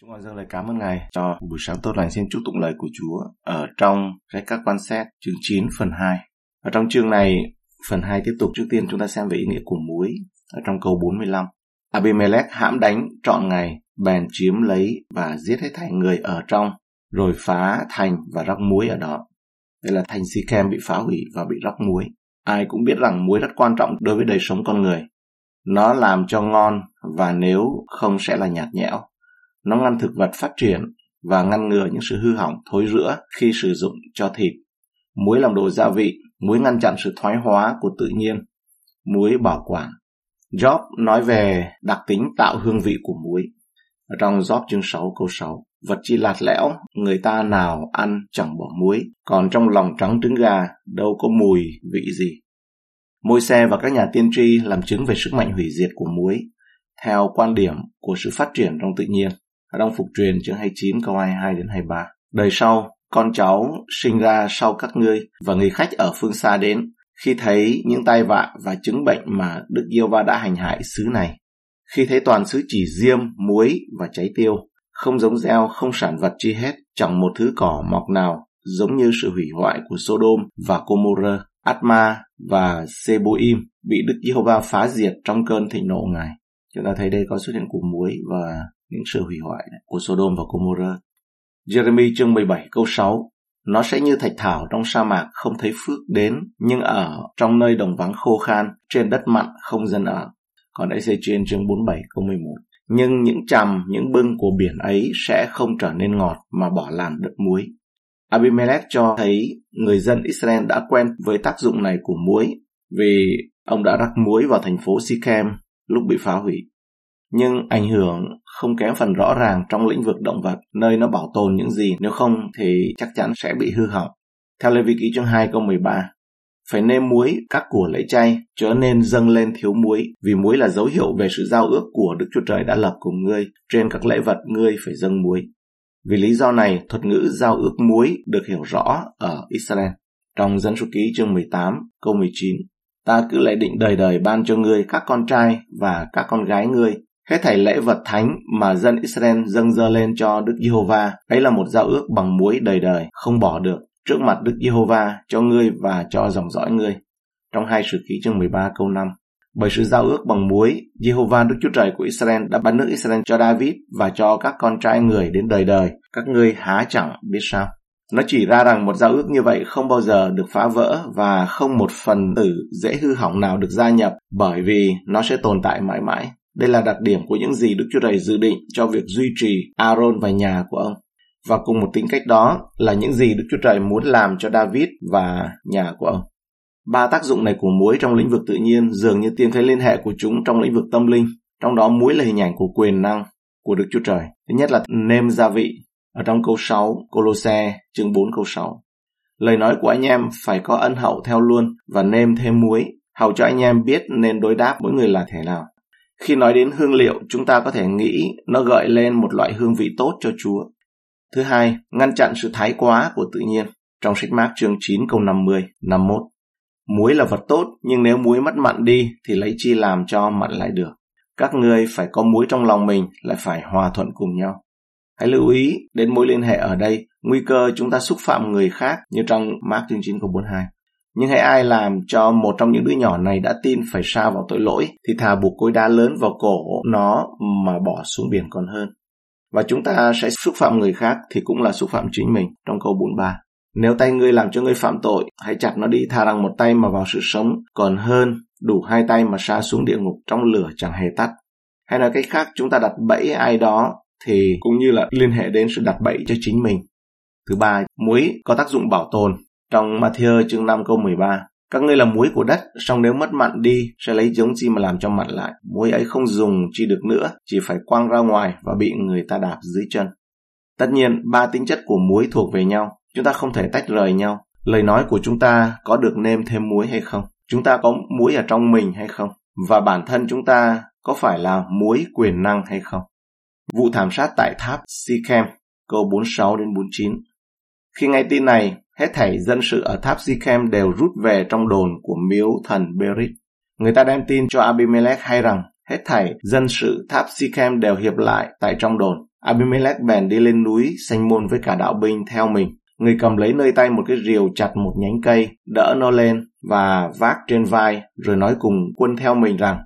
Chúng con dâng lời cảm ơn Ngài cho buổi sáng tốt lành xin chúc tụng lời của Chúa ở trong sách các quan xét chương 9 phần 2. Ở trong chương này, phần 2 tiếp tục trước tiên chúng ta xem về ý nghĩa của muối ở trong câu 45. Abimelech hãm đánh trọn ngày, bèn chiếm lấy và giết hết thảy người ở trong, rồi phá thành và rắc muối ở đó. Đây là thành Sikem bị phá hủy và bị rắc muối. Ai cũng biết rằng muối rất quan trọng đối với đời sống con người. Nó làm cho ngon và nếu không sẽ là nhạt nhẽo. Nó ngăn thực vật phát triển và ngăn ngừa những sự hư hỏng thối rữa khi sử dụng cho thịt. Muối làm đồ gia vị, muối ngăn chặn sự thoái hóa của tự nhiên, muối bảo quản. Job nói về đặc tính tạo hương vị của muối. Ở trong Job chương 6 câu 6, vật chi lạt lẽo, người ta nào ăn chẳng bỏ muối, còn trong lòng trắng trứng gà đâu có mùi vị gì. Môi xe và các nhà tiên tri làm chứng về sức mạnh hủy diệt của muối, theo quan điểm của sự phát triển trong tự nhiên. Ở trong Phục truyền chương 29 câu 22 đến 23. Đời sau, con cháu sinh ra sau các ngươi và người khách ở phương xa đến khi thấy những tai vạ và chứng bệnh mà Đức Yêu Va đã hành hại xứ này. Khi thấy toàn xứ chỉ diêm, muối và cháy tiêu, không giống gieo, không sản vật chi hết, chẳng một thứ cỏ mọc nào giống như sự hủy hoại của Sodom và Gomorrah, Atma và Seboim bị Đức Giê-hô-va phá diệt trong cơn thịnh nộ Ngài. Chúng ta thấy đây có xuất hiện của muối và những sự hủy hoại của Sodom và Gomorrah. Jeremy chương 17 câu 6 Nó sẽ như thạch thảo trong sa mạc không thấy phước đến, nhưng ở trong nơi đồng vắng khô khan, trên đất mặn không dân ở. Còn EC trên chương 47 câu 11 Nhưng những trầm, những bưng của biển ấy sẽ không trở nên ngọt mà bỏ làm đất muối. Abimelech cho thấy người dân Israel đã quen với tác dụng này của muối vì ông đã rắc muối vào thành phố Sikhem lúc bị phá hủy nhưng ảnh hưởng không kém phần rõ ràng trong lĩnh vực động vật, nơi nó bảo tồn những gì, nếu không thì chắc chắn sẽ bị hư hỏng. Theo Lê Vi Ký chương 2 câu 13, phải nêm muối các của lễ chay, chớ nên dâng lên thiếu muối, vì muối là dấu hiệu về sự giao ước của Đức Chúa Trời đã lập cùng ngươi, trên các lễ vật ngươi phải dâng muối. Vì lý do này, thuật ngữ giao ước muối được hiểu rõ ở Israel. Trong Dân số ký chương 18, câu 19, ta cứ lại định đời đời ban cho ngươi các con trai và các con gái ngươi Hết thảy lễ vật thánh mà dân Israel dâng dơ lên cho Đức Giê-hô-va, ấy là một giao ước bằng muối đời đời, không bỏ được, trước mặt Đức Giê-hô-va cho ngươi và cho dòng dõi ngươi. Trong hai sử ký chương 13 câu 5. Bởi sự giao ước bằng muối, Giê-hô-va Đức Chúa Trời của Israel đã ban nước Israel cho David và cho các con trai người đến đời đời. Các ngươi há chẳng biết sao. Nó chỉ ra rằng một giao ước như vậy không bao giờ được phá vỡ và không một phần tử dễ hư hỏng nào được gia nhập bởi vì nó sẽ tồn tại mãi mãi. Đây là đặc điểm của những gì Đức Chúa Trời dự định cho việc duy trì Aaron và nhà của ông. Và cùng một tính cách đó là những gì Đức Chúa Trời muốn làm cho David và nhà của ông. Ba tác dụng này của muối trong lĩnh vực tự nhiên dường như tìm thấy liên hệ của chúng trong lĩnh vực tâm linh. Trong đó muối là hình ảnh của quyền năng của Đức Chúa Trời. Thứ nhất là nêm gia vị. Ở trong câu 6, Colosse, chương 4 câu 6. Lời nói của anh em phải có ân hậu theo luôn và nêm thêm muối, hầu cho anh em biết nên đối đáp mỗi người là thế nào. Khi nói đến hương liệu, chúng ta có thể nghĩ nó gợi lên một loại hương vị tốt cho Chúa. Thứ hai, ngăn chặn sự thái quá của tự nhiên. Trong sách Mark chương 9 câu 50, 51. Muối là vật tốt, nhưng nếu muối mất mặn đi thì lấy chi làm cho mặn lại được. Các ngươi phải có muối trong lòng mình, lại phải hòa thuận cùng nhau. Hãy lưu ý đến mối liên hệ ở đây, nguy cơ chúng ta xúc phạm người khác như trong Mark chương 9 câu 42. Nhưng hãy ai làm cho một trong những đứa nhỏ này đã tin phải sa vào tội lỗi thì thà buộc cối đá lớn vào cổ nó mà bỏ xuống biển còn hơn. Và chúng ta sẽ xúc phạm người khác thì cũng là xúc phạm chính mình trong câu 43. Nếu tay ngươi làm cho ngươi phạm tội, hãy chặt nó đi thà rằng một tay mà vào sự sống, còn hơn đủ hai tay mà sa xuống địa ngục trong lửa chẳng hề tắt. Hay nói cách khác, chúng ta đặt bẫy ai đó thì cũng như là liên hệ đến sự đặt bẫy cho chính mình. Thứ ba, muối có tác dụng bảo tồn trong Matthew chương 5 câu 13, các ngươi là muối của đất, song nếu mất mặn đi, sẽ lấy giống chi mà làm cho mặn lại. Muối ấy không dùng chi được nữa, chỉ phải quăng ra ngoài và bị người ta đạp dưới chân. Tất nhiên, ba tính chất của muối thuộc về nhau. Chúng ta không thể tách rời nhau. Lời nói của chúng ta có được nêm thêm muối hay không? Chúng ta có muối ở trong mình hay không? Và bản thân chúng ta có phải là muối quyền năng hay không? Vụ thảm sát tại tháp Sikhem, câu 46 đến 49. Khi nghe tin này, hết thảy dân sự ở tháp Sichem đều rút về trong đồn của miếu thần Berit. Người ta đem tin cho Abimelech hay rằng hết thảy dân sự tháp Sichem đều hiệp lại tại trong đồn. Abimelech bèn đi lên núi sanh môn với cả đạo binh theo mình. Người cầm lấy nơi tay một cái rìu chặt một nhánh cây, đỡ nó lên và vác trên vai, rồi nói cùng quân theo mình rằng,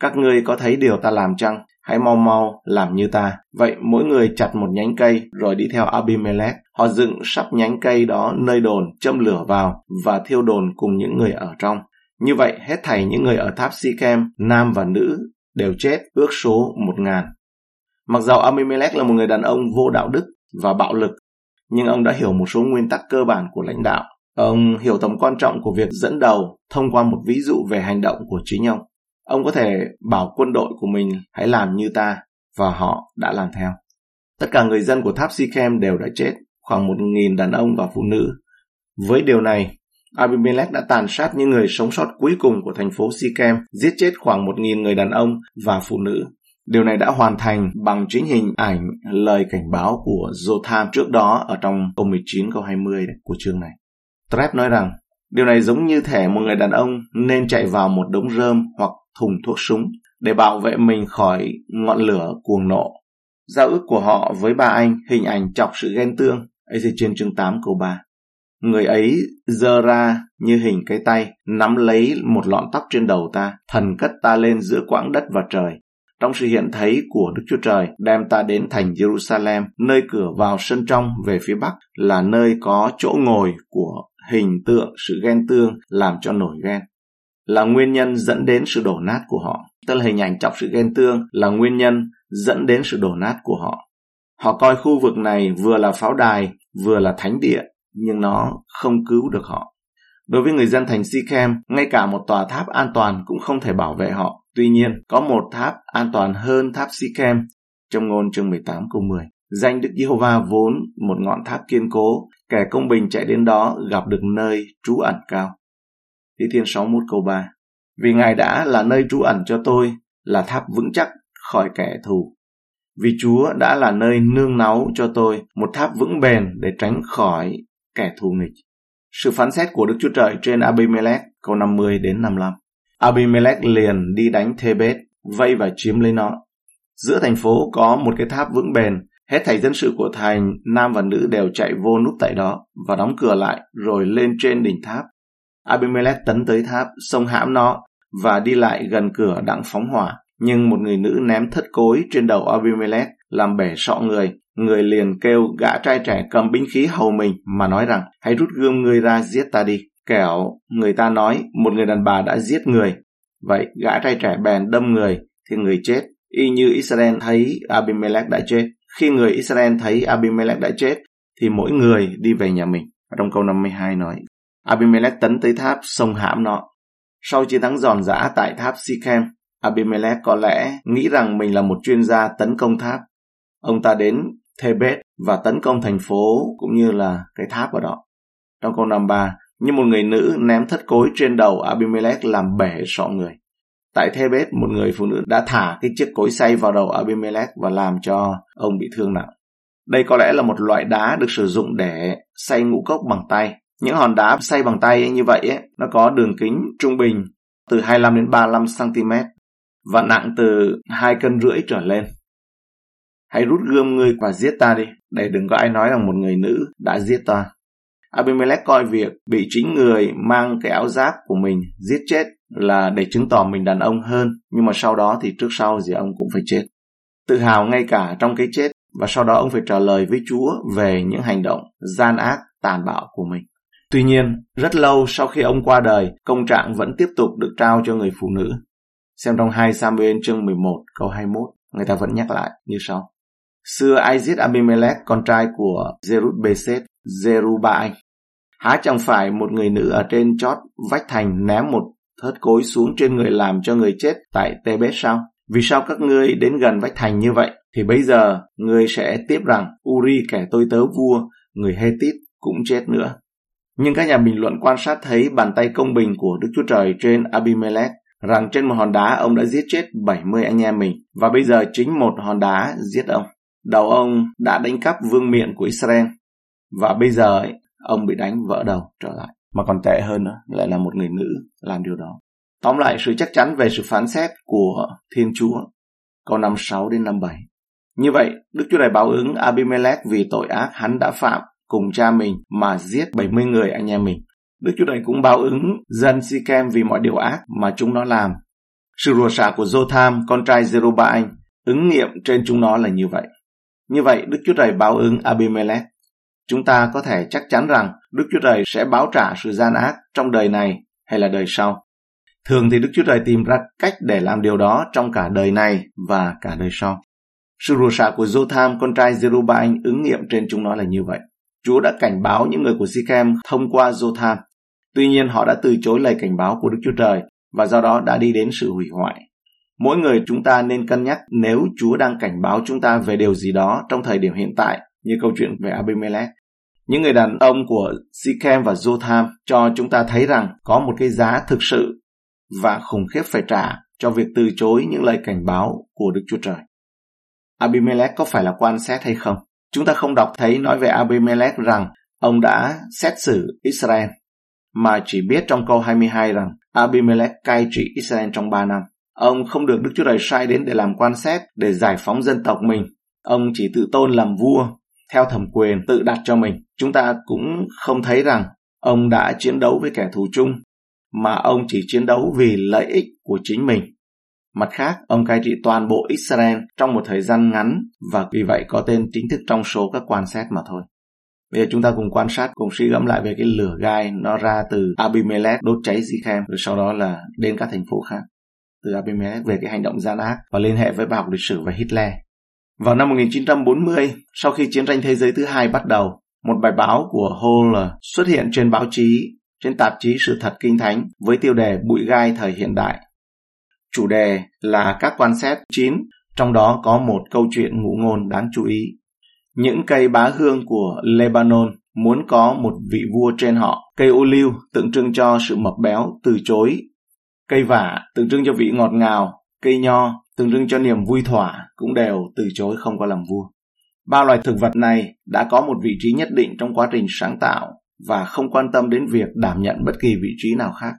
các ngươi có thấy điều ta làm chăng? Hãy mau mau làm như ta. Vậy mỗi người chặt một nhánh cây rồi đi theo Abimelech. Họ dựng sắp nhánh cây đó nơi đồn, châm lửa vào và thiêu đồn cùng những người ở trong. Như vậy, hết thảy những người ở tháp Sikem, nam và nữ, đều chết, ước số một ngàn. Mặc dầu Abimelech là một người đàn ông vô đạo đức và bạo lực, nhưng ông đã hiểu một số nguyên tắc cơ bản của lãnh đạo. Ông hiểu tầm quan trọng của việc dẫn đầu thông qua một ví dụ về hành động của chính ông. Ông có thể bảo quân đội của mình hãy làm như ta, và họ đã làm theo. Tất cả người dân của tháp Sikhem đều đã chết, khoảng một nghìn đàn ông và phụ nữ. Với điều này, Abimelech đã tàn sát những người sống sót cuối cùng của thành phố Sikhem, giết chết khoảng một nghìn người đàn ông và phụ nữ. Điều này đã hoàn thành bằng chính hình ảnh lời cảnh báo của Jotham trước đó ở trong câu 19 câu 20 của chương này. Trep nói rằng, điều này giống như thể một người đàn ông nên chạy vào một đống rơm hoặc thùng thuốc súng để bảo vệ mình khỏi ngọn lửa cuồng nộ. Giao ước của họ với ba anh hình ảnh chọc sự ghen tương, ấy trên chương 8 câu 3. Người ấy giơ ra như hình cái tay, nắm lấy một lọn tóc trên đầu ta, thần cất ta lên giữa quãng đất và trời. Trong sự hiện thấy của Đức Chúa Trời, đem ta đến thành Jerusalem, nơi cửa vào sân trong về phía bắc là nơi có chỗ ngồi của hình tượng sự ghen tương làm cho nổi ghen là nguyên nhân dẫn đến sự đổ nát của họ. Tức là hình ảnh trọng sự ghen tương là nguyên nhân dẫn đến sự đổ nát của họ. Họ coi khu vực này vừa là pháo đài, vừa là thánh địa, nhưng nó không cứu được họ. Đối với người dân thành Sikhem, ngay cả một tòa tháp an toàn cũng không thể bảo vệ họ. Tuy nhiên, có một tháp an toàn hơn tháp Sikhem trong ngôn chương 18 câu 10. Danh Đức Giê-hô-va vốn một ngọn tháp kiên cố, kẻ công bình chạy đến đó gặp được nơi trú ẩn cao. Thi Thiên 61 câu 3 Vì Ngài đã là nơi trú ẩn cho tôi, là tháp vững chắc khỏi kẻ thù. Vì Chúa đã là nơi nương náu cho tôi, một tháp vững bền để tránh khỏi kẻ thù nghịch. Sự phán xét của Đức Chúa Trời trên Abimelech câu 50 đến 55. Abimelech liền đi đánh Thebet, vây và chiếm lấy nó. Giữa thành phố có một cái tháp vững bền, hết thảy dân sự của thành, nam và nữ đều chạy vô núp tại đó và đóng cửa lại rồi lên trên đỉnh tháp Abimelech tấn tới tháp, xông hãm nó và đi lại gần cửa đặng phóng hỏa. Nhưng một người nữ ném thất cối trên đầu Abimelech làm bể sọ người. Người liền kêu gã trai trẻ cầm binh khí hầu mình mà nói rằng hãy rút gươm ngươi ra giết ta đi. Kẻo người ta nói một người đàn bà đã giết người. Vậy gã trai trẻ bèn đâm người thì người chết. Y như Israel thấy Abimelech đã chết. Khi người Israel thấy Abimelech đã chết thì mỗi người đi về nhà mình. Trong câu 52 nói Abimelech tấn tới tháp sông hãm nó. Sau chiến thắng giòn giã tại tháp Sikhem, Abimelech có lẽ nghĩ rằng mình là một chuyên gia tấn công tháp. Ông ta đến Thebet và tấn công thành phố cũng như là cái tháp ở đó. Trong câu 53, như một người nữ ném thất cối trên đầu Abimelech làm bể sọ người. Tại Thebet, một người phụ nữ đã thả cái chiếc cối xay vào đầu Abimelech và làm cho ông bị thương nặng. Đây có lẽ là một loại đá được sử dụng để xay ngũ cốc bằng tay những hòn đá xay bằng tay như vậy ấy, nó có đường kính trung bình từ 25 đến 35 cm và nặng từ 2 cân rưỡi trở lên. Hãy rút gươm ngươi và giết ta đi, để đừng có ai nói rằng một người nữ đã giết ta. Abimelech coi việc bị chính người mang cái áo giáp của mình giết chết là để chứng tỏ mình đàn ông hơn, nhưng mà sau đó thì trước sau gì ông cũng phải chết. Tự hào ngay cả trong cái chết và sau đó ông phải trả lời với Chúa về những hành động gian ác, tàn bạo của mình. Tuy nhiên, rất lâu sau khi ông qua đời, công trạng vẫn tiếp tục được trao cho người phụ nữ. Xem trong 2 Samuel chương 11 câu 21, người ta vẫn nhắc lại như sau. Xưa ai giết Abimelech, con trai của Zerubbeset, Zerubai? Há chẳng phải một người nữ ở trên chót vách thành ném một thớt cối xuống trên người làm cho người chết tại Tebet sao? Vì sao các ngươi đến gần vách thành như vậy? Thì bây giờ ngươi sẽ tiếp rằng Uri kẻ tôi tớ vua, người Hethit cũng chết nữa. Nhưng các nhà bình luận quan sát thấy bàn tay công bình của Đức Chúa Trời trên Abimelech rằng trên một hòn đá ông đã giết chết 70 anh em mình và bây giờ chính một hòn đá giết ông. Đầu ông đã đánh cắp vương miện của Israel và bây giờ ấy, ông bị đánh vỡ đầu trở lại. Mà còn tệ hơn nữa, lại là một người nữ làm điều đó. Tóm lại sự chắc chắn về sự phán xét của Thiên Chúa. Câu 56 đến 57. Như vậy, Đức Chúa Trời báo ứng Abimelech vì tội ác hắn đã phạm cùng cha mình mà giết 70 người anh em mình. Đức Chúa Trời cũng báo ứng dân Sikem vì mọi điều ác mà chúng nó làm. Sự rủa xả của Jotham, con trai zerubbabel ứng nghiệm trên chúng nó là như vậy. Như vậy, Đức Chúa Trời báo ứng Abimelech. Chúng ta có thể chắc chắn rằng Đức Chúa Trời sẽ báo trả sự gian ác trong đời này hay là đời sau. Thường thì Đức Chúa Trời tìm ra cách để làm điều đó trong cả đời này và cả đời sau. Sự rủa xả của Jotham, con trai zerubbabel ứng nghiệm trên chúng nó là như vậy. Chúa đã cảnh báo những người của Sichem thông qua Jotham. Tuy nhiên họ đã từ chối lời cảnh báo của Đức Chúa Trời và do đó đã đi đến sự hủy hoại. Mỗi người chúng ta nên cân nhắc nếu Chúa đang cảnh báo chúng ta về điều gì đó trong thời điểm hiện tại, như câu chuyện về Abimelech. Những người đàn ông của Sichem và Jotham cho chúng ta thấy rằng có một cái giá thực sự và khủng khiếp phải trả cho việc từ chối những lời cảnh báo của Đức Chúa Trời. Abimelech có phải là quan xét hay không? Chúng ta không đọc thấy nói về Abimelech rằng ông đã xét xử Israel, mà chỉ biết trong câu 22 rằng Abimelech cai trị Israel trong 3 năm. Ông không được Đức Chúa Trời sai đến để làm quan xét, để giải phóng dân tộc mình. Ông chỉ tự tôn làm vua, theo thẩm quyền tự đặt cho mình. Chúng ta cũng không thấy rằng ông đã chiến đấu với kẻ thù chung, mà ông chỉ chiến đấu vì lợi ích của chính mình. Mặt khác, ông cai trị toàn bộ Israel trong một thời gian ngắn và vì vậy có tên chính thức trong số các quan sát mà thôi. Bây giờ chúng ta cùng quan sát, cùng suy gẫm lại về cái lửa gai nó ra từ Abimelech đốt cháy Sichem rồi sau đó là đến các thành phố khác. Từ Abimelech về cái hành động gian ác và liên hệ với bài học lịch sử và Hitler. Vào năm 1940, sau khi chiến tranh thế giới thứ hai bắt đầu, một bài báo của Hall xuất hiện trên báo chí, trên tạp chí Sự thật Kinh Thánh với tiêu đề Bụi gai thời hiện đại Chủ đề là các quan xét chín, trong đó có một câu chuyện ngụ ngôn đáng chú ý. Những cây bá hương của Lebanon muốn có một vị vua trên họ. Cây ô liu tượng trưng cho sự mập béo, từ chối. Cây vả tượng trưng cho vị ngọt ngào. Cây nho tượng trưng cho niềm vui thỏa cũng đều từ chối không có làm vua. Ba loài thực vật này đã có một vị trí nhất định trong quá trình sáng tạo và không quan tâm đến việc đảm nhận bất kỳ vị trí nào khác.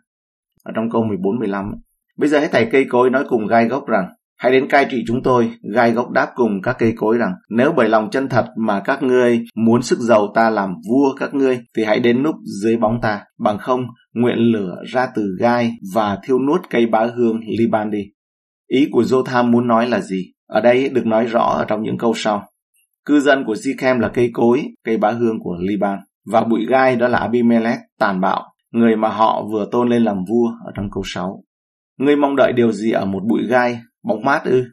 Ở trong câu 14-15 Bây giờ hết thầy cây cối nói cùng gai gốc rằng, hãy đến cai trị chúng tôi, gai gốc đáp cùng các cây cối rằng, nếu bởi lòng chân thật mà các ngươi muốn sức giàu ta làm vua các ngươi, thì hãy đến núp dưới bóng ta, bằng không, nguyện lửa ra từ gai và thiêu nuốt cây bá hương Liban đi. Ý của Jotham muốn nói là gì? Ở đây được nói rõ ở trong những câu sau. Cư dân của Sichem là cây cối, cây bá hương của Liban. Và bụi gai đó là Abimelech, tàn bạo, người mà họ vừa tôn lên làm vua ở trong câu 6. Ngươi mong đợi điều gì ở một bụi gai, bóng mát ư?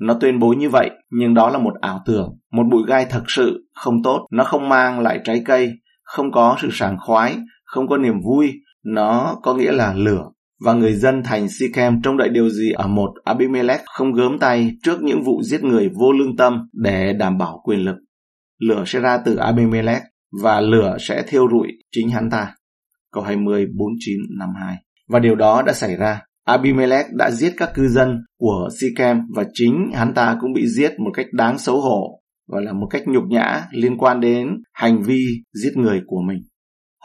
Nó tuyên bố như vậy, nhưng đó là một ảo tưởng. Một bụi gai thật sự không tốt, nó không mang lại trái cây, không có sự sảng khoái, không có niềm vui, nó có nghĩa là lửa. Và người dân thành Sichem trông đợi điều gì ở một Abimelech không gớm tay trước những vụ giết người vô lương tâm để đảm bảo quyền lực. Lửa sẽ ra từ Abimelech và lửa sẽ thiêu rụi chính hắn ta. Câu 20, 49, 52. Và điều đó đã xảy ra. Abimelech đã giết các cư dân của Sichem và chính hắn ta cũng bị giết một cách đáng xấu hổ và là một cách nhục nhã liên quan đến hành vi giết người của mình.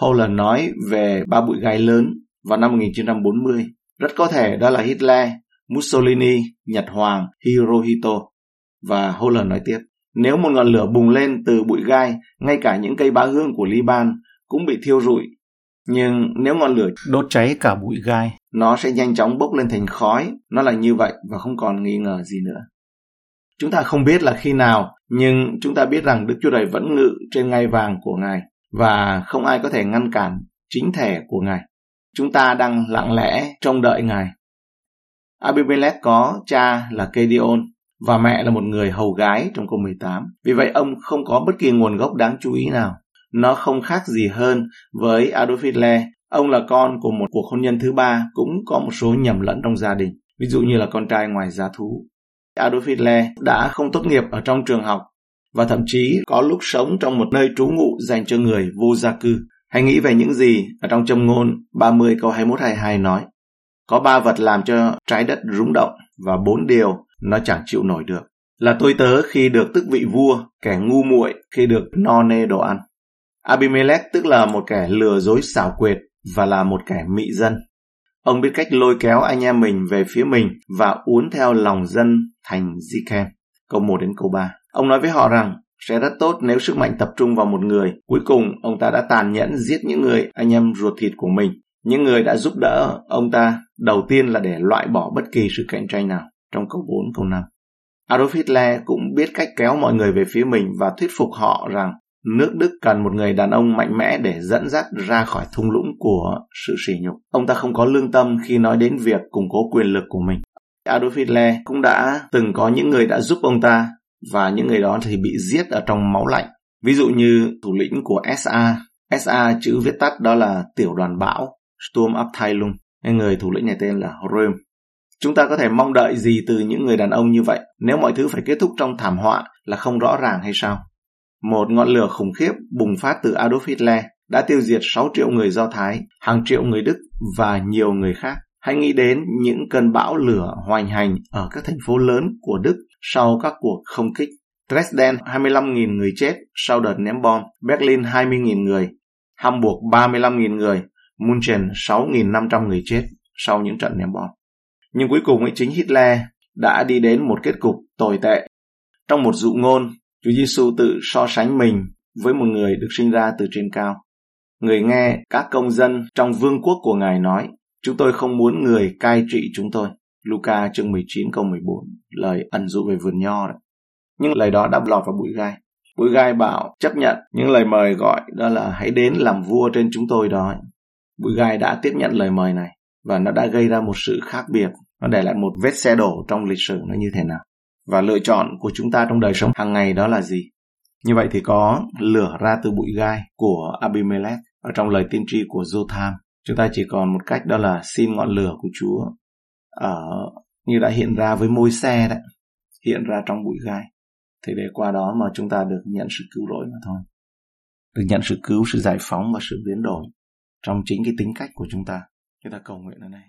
Holland nói về ba bụi gai lớn vào năm 1940. Rất có thể đó là Hitler, Mussolini, Nhật Hoàng, Hirohito. Và Holland nói tiếp, nếu một ngọn lửa bùng lên từ bụi gai, ngay cả những cây bá hương của Liban cũng bị thiêu rụi nhưng nếu ngọn lửa đốt cháy cả bụi gai, nó sẽ nhanh chóng bốc lên thành khói. Nó là như vậy và không còn nghi ngờ gì nữa. Chúng ta không biết là khi nào, nhưng chúng ta biết rằng Đức Chúa Trời vẫn ngự trên ngai vàng của Ngài và không ai có thể ngăn cản chính thể của Ngài. Chúng ta đang lặng lẽ trông đợi Ngài. Abimelech có cha là Kedion và mẹ là một người hầu gái trong câu 18. Vì vậy ông không có bất kỳ nguồn gốc đáng chú ý nào. Nó không khác gì hơn với Adolf Hitler. Ông là con của một cuộc hôn nhân thứ ba cũng có một số nhầm lẫn trong gia đình, ví dụ như là con trai ngoài giá thú. Adolf Hitler đã không tốt nghiệp ở trong trường học và thậm chí có lúc sống trong một nơi trú ngụ dành cho người vô gia cư. Hãy nghĩ về những gì ở trong châm ngôn 30 câu 21-22 nói. Có ba vật làm cho trái đất rúng động và bốn điều nó chẳng chịu nổi được. Là tôi tớ khi được tức vị vua, kẻ ngu muội khi được no nê đồ ăn. Abimelech tức là một kẻ lừa dối xảo quyệt và là một kẻ mị dân. Ông biết cách lôi kéo anh em mình về phía mình và uốn theo lòng dân thành Zichem. câu 1 đến câu 3. Ông nói với họ rằng sẽ rất tốt nếu sức mạnh tập trung vào một người. Cuối cùng, ông ta đã tàn nhẫn giết những người anh em ruột thịt của mình. Những người đã giúp đỡ ông ta đầu tiên là để loại bỏ bất kỳ sự cạnh tranh nào trong câu 4, câu 5. Adolf Hitler cũng biết cách kéo mọi người về phía mình và thuyết phục họ rằng nước Đức cần một người đàn ông mạnh mẽ để dẫn dắt ra khỏi thung lũng của sự sỉ nhục. Ông ta không có lương tâm khi nói đến việc củng cố quyền lực của mình. Adolf Hitler cũng đã từng có những người đã giúp ông ta và những người đó thì bị giết ở trong máu lạnh. Ví dụ như thủ lĩnh của SA, SA chữ viết tắt đó là tiểu đoàn bão, Sturmabteilung, người thủ lĩnh này tên là Röhm. Chúng ta có thể mong đợi gì từ những người đàn ông như vậy nếu mọi thứ phải kết thúc trong thảm họa là không rõ ràng hay sao? Một ngọn lửa khủng khiếp bùng phát từ Adolf Hitler đã tiêu diệt 6 triệu người Do Thái, hàng triệu người Đức và nhiều người khác. Hãy nghĩ đến những cơn bão lửa hoành hành ở các thành phố lớn của Đức sau các cuộc không kích. Dresden 25.000 người chết sau đợt ném bom, Berlin 20.000 người, Hamburg 35.000 người, München 6.500 người chết sau những trận ném bom. Nhưng cuối cùng ấy chính Hitler đã đi đến một kết cục tồi tệ. Trong một dụ ngôn, Chúa Giêsu tự so sánh mình với một người được sinh ra từ trên cao. Người nghe các công dân trong vương quốc của Ngài nói, chúng tôi không muốn người cai trị chúng tôi. Luca chương 19 câu 14, lời ẩn dụ về vườn nho đó. Nhưng lời đó đã lọt vào bụi gai. Bụi gai bảo chấp nhận những lời mời gọi đó là hãy đến làm vua trên chúng tôi đó. Bụi gai đã tiếp nhận lời mời này và nó đã gây ra một sự khác biệt. Nó để lại một vết xe đổ trong lịch sử nó như thế nào. Và lựa chọn của chúng ta trong đời sống hàng ngày đó là gì? Như vậy thì có lửa ra từ bụi gai của Abimelech ở trong lời tiên tri của Jotham. Chúng ta chỉ còn một cách đó là xin ngọn lửa của Chúa ở như đã hiện ra với môi xe đấy, hiện ra trong bụi gai thì để qua đó mà chúng ta được nhận sự cứu rỗi mà thôi được nhận sự cứu, sự giải phóng và sự biến đổi trong chính cái tính cách của chúng ta chúng ta cầu nguyện ở đây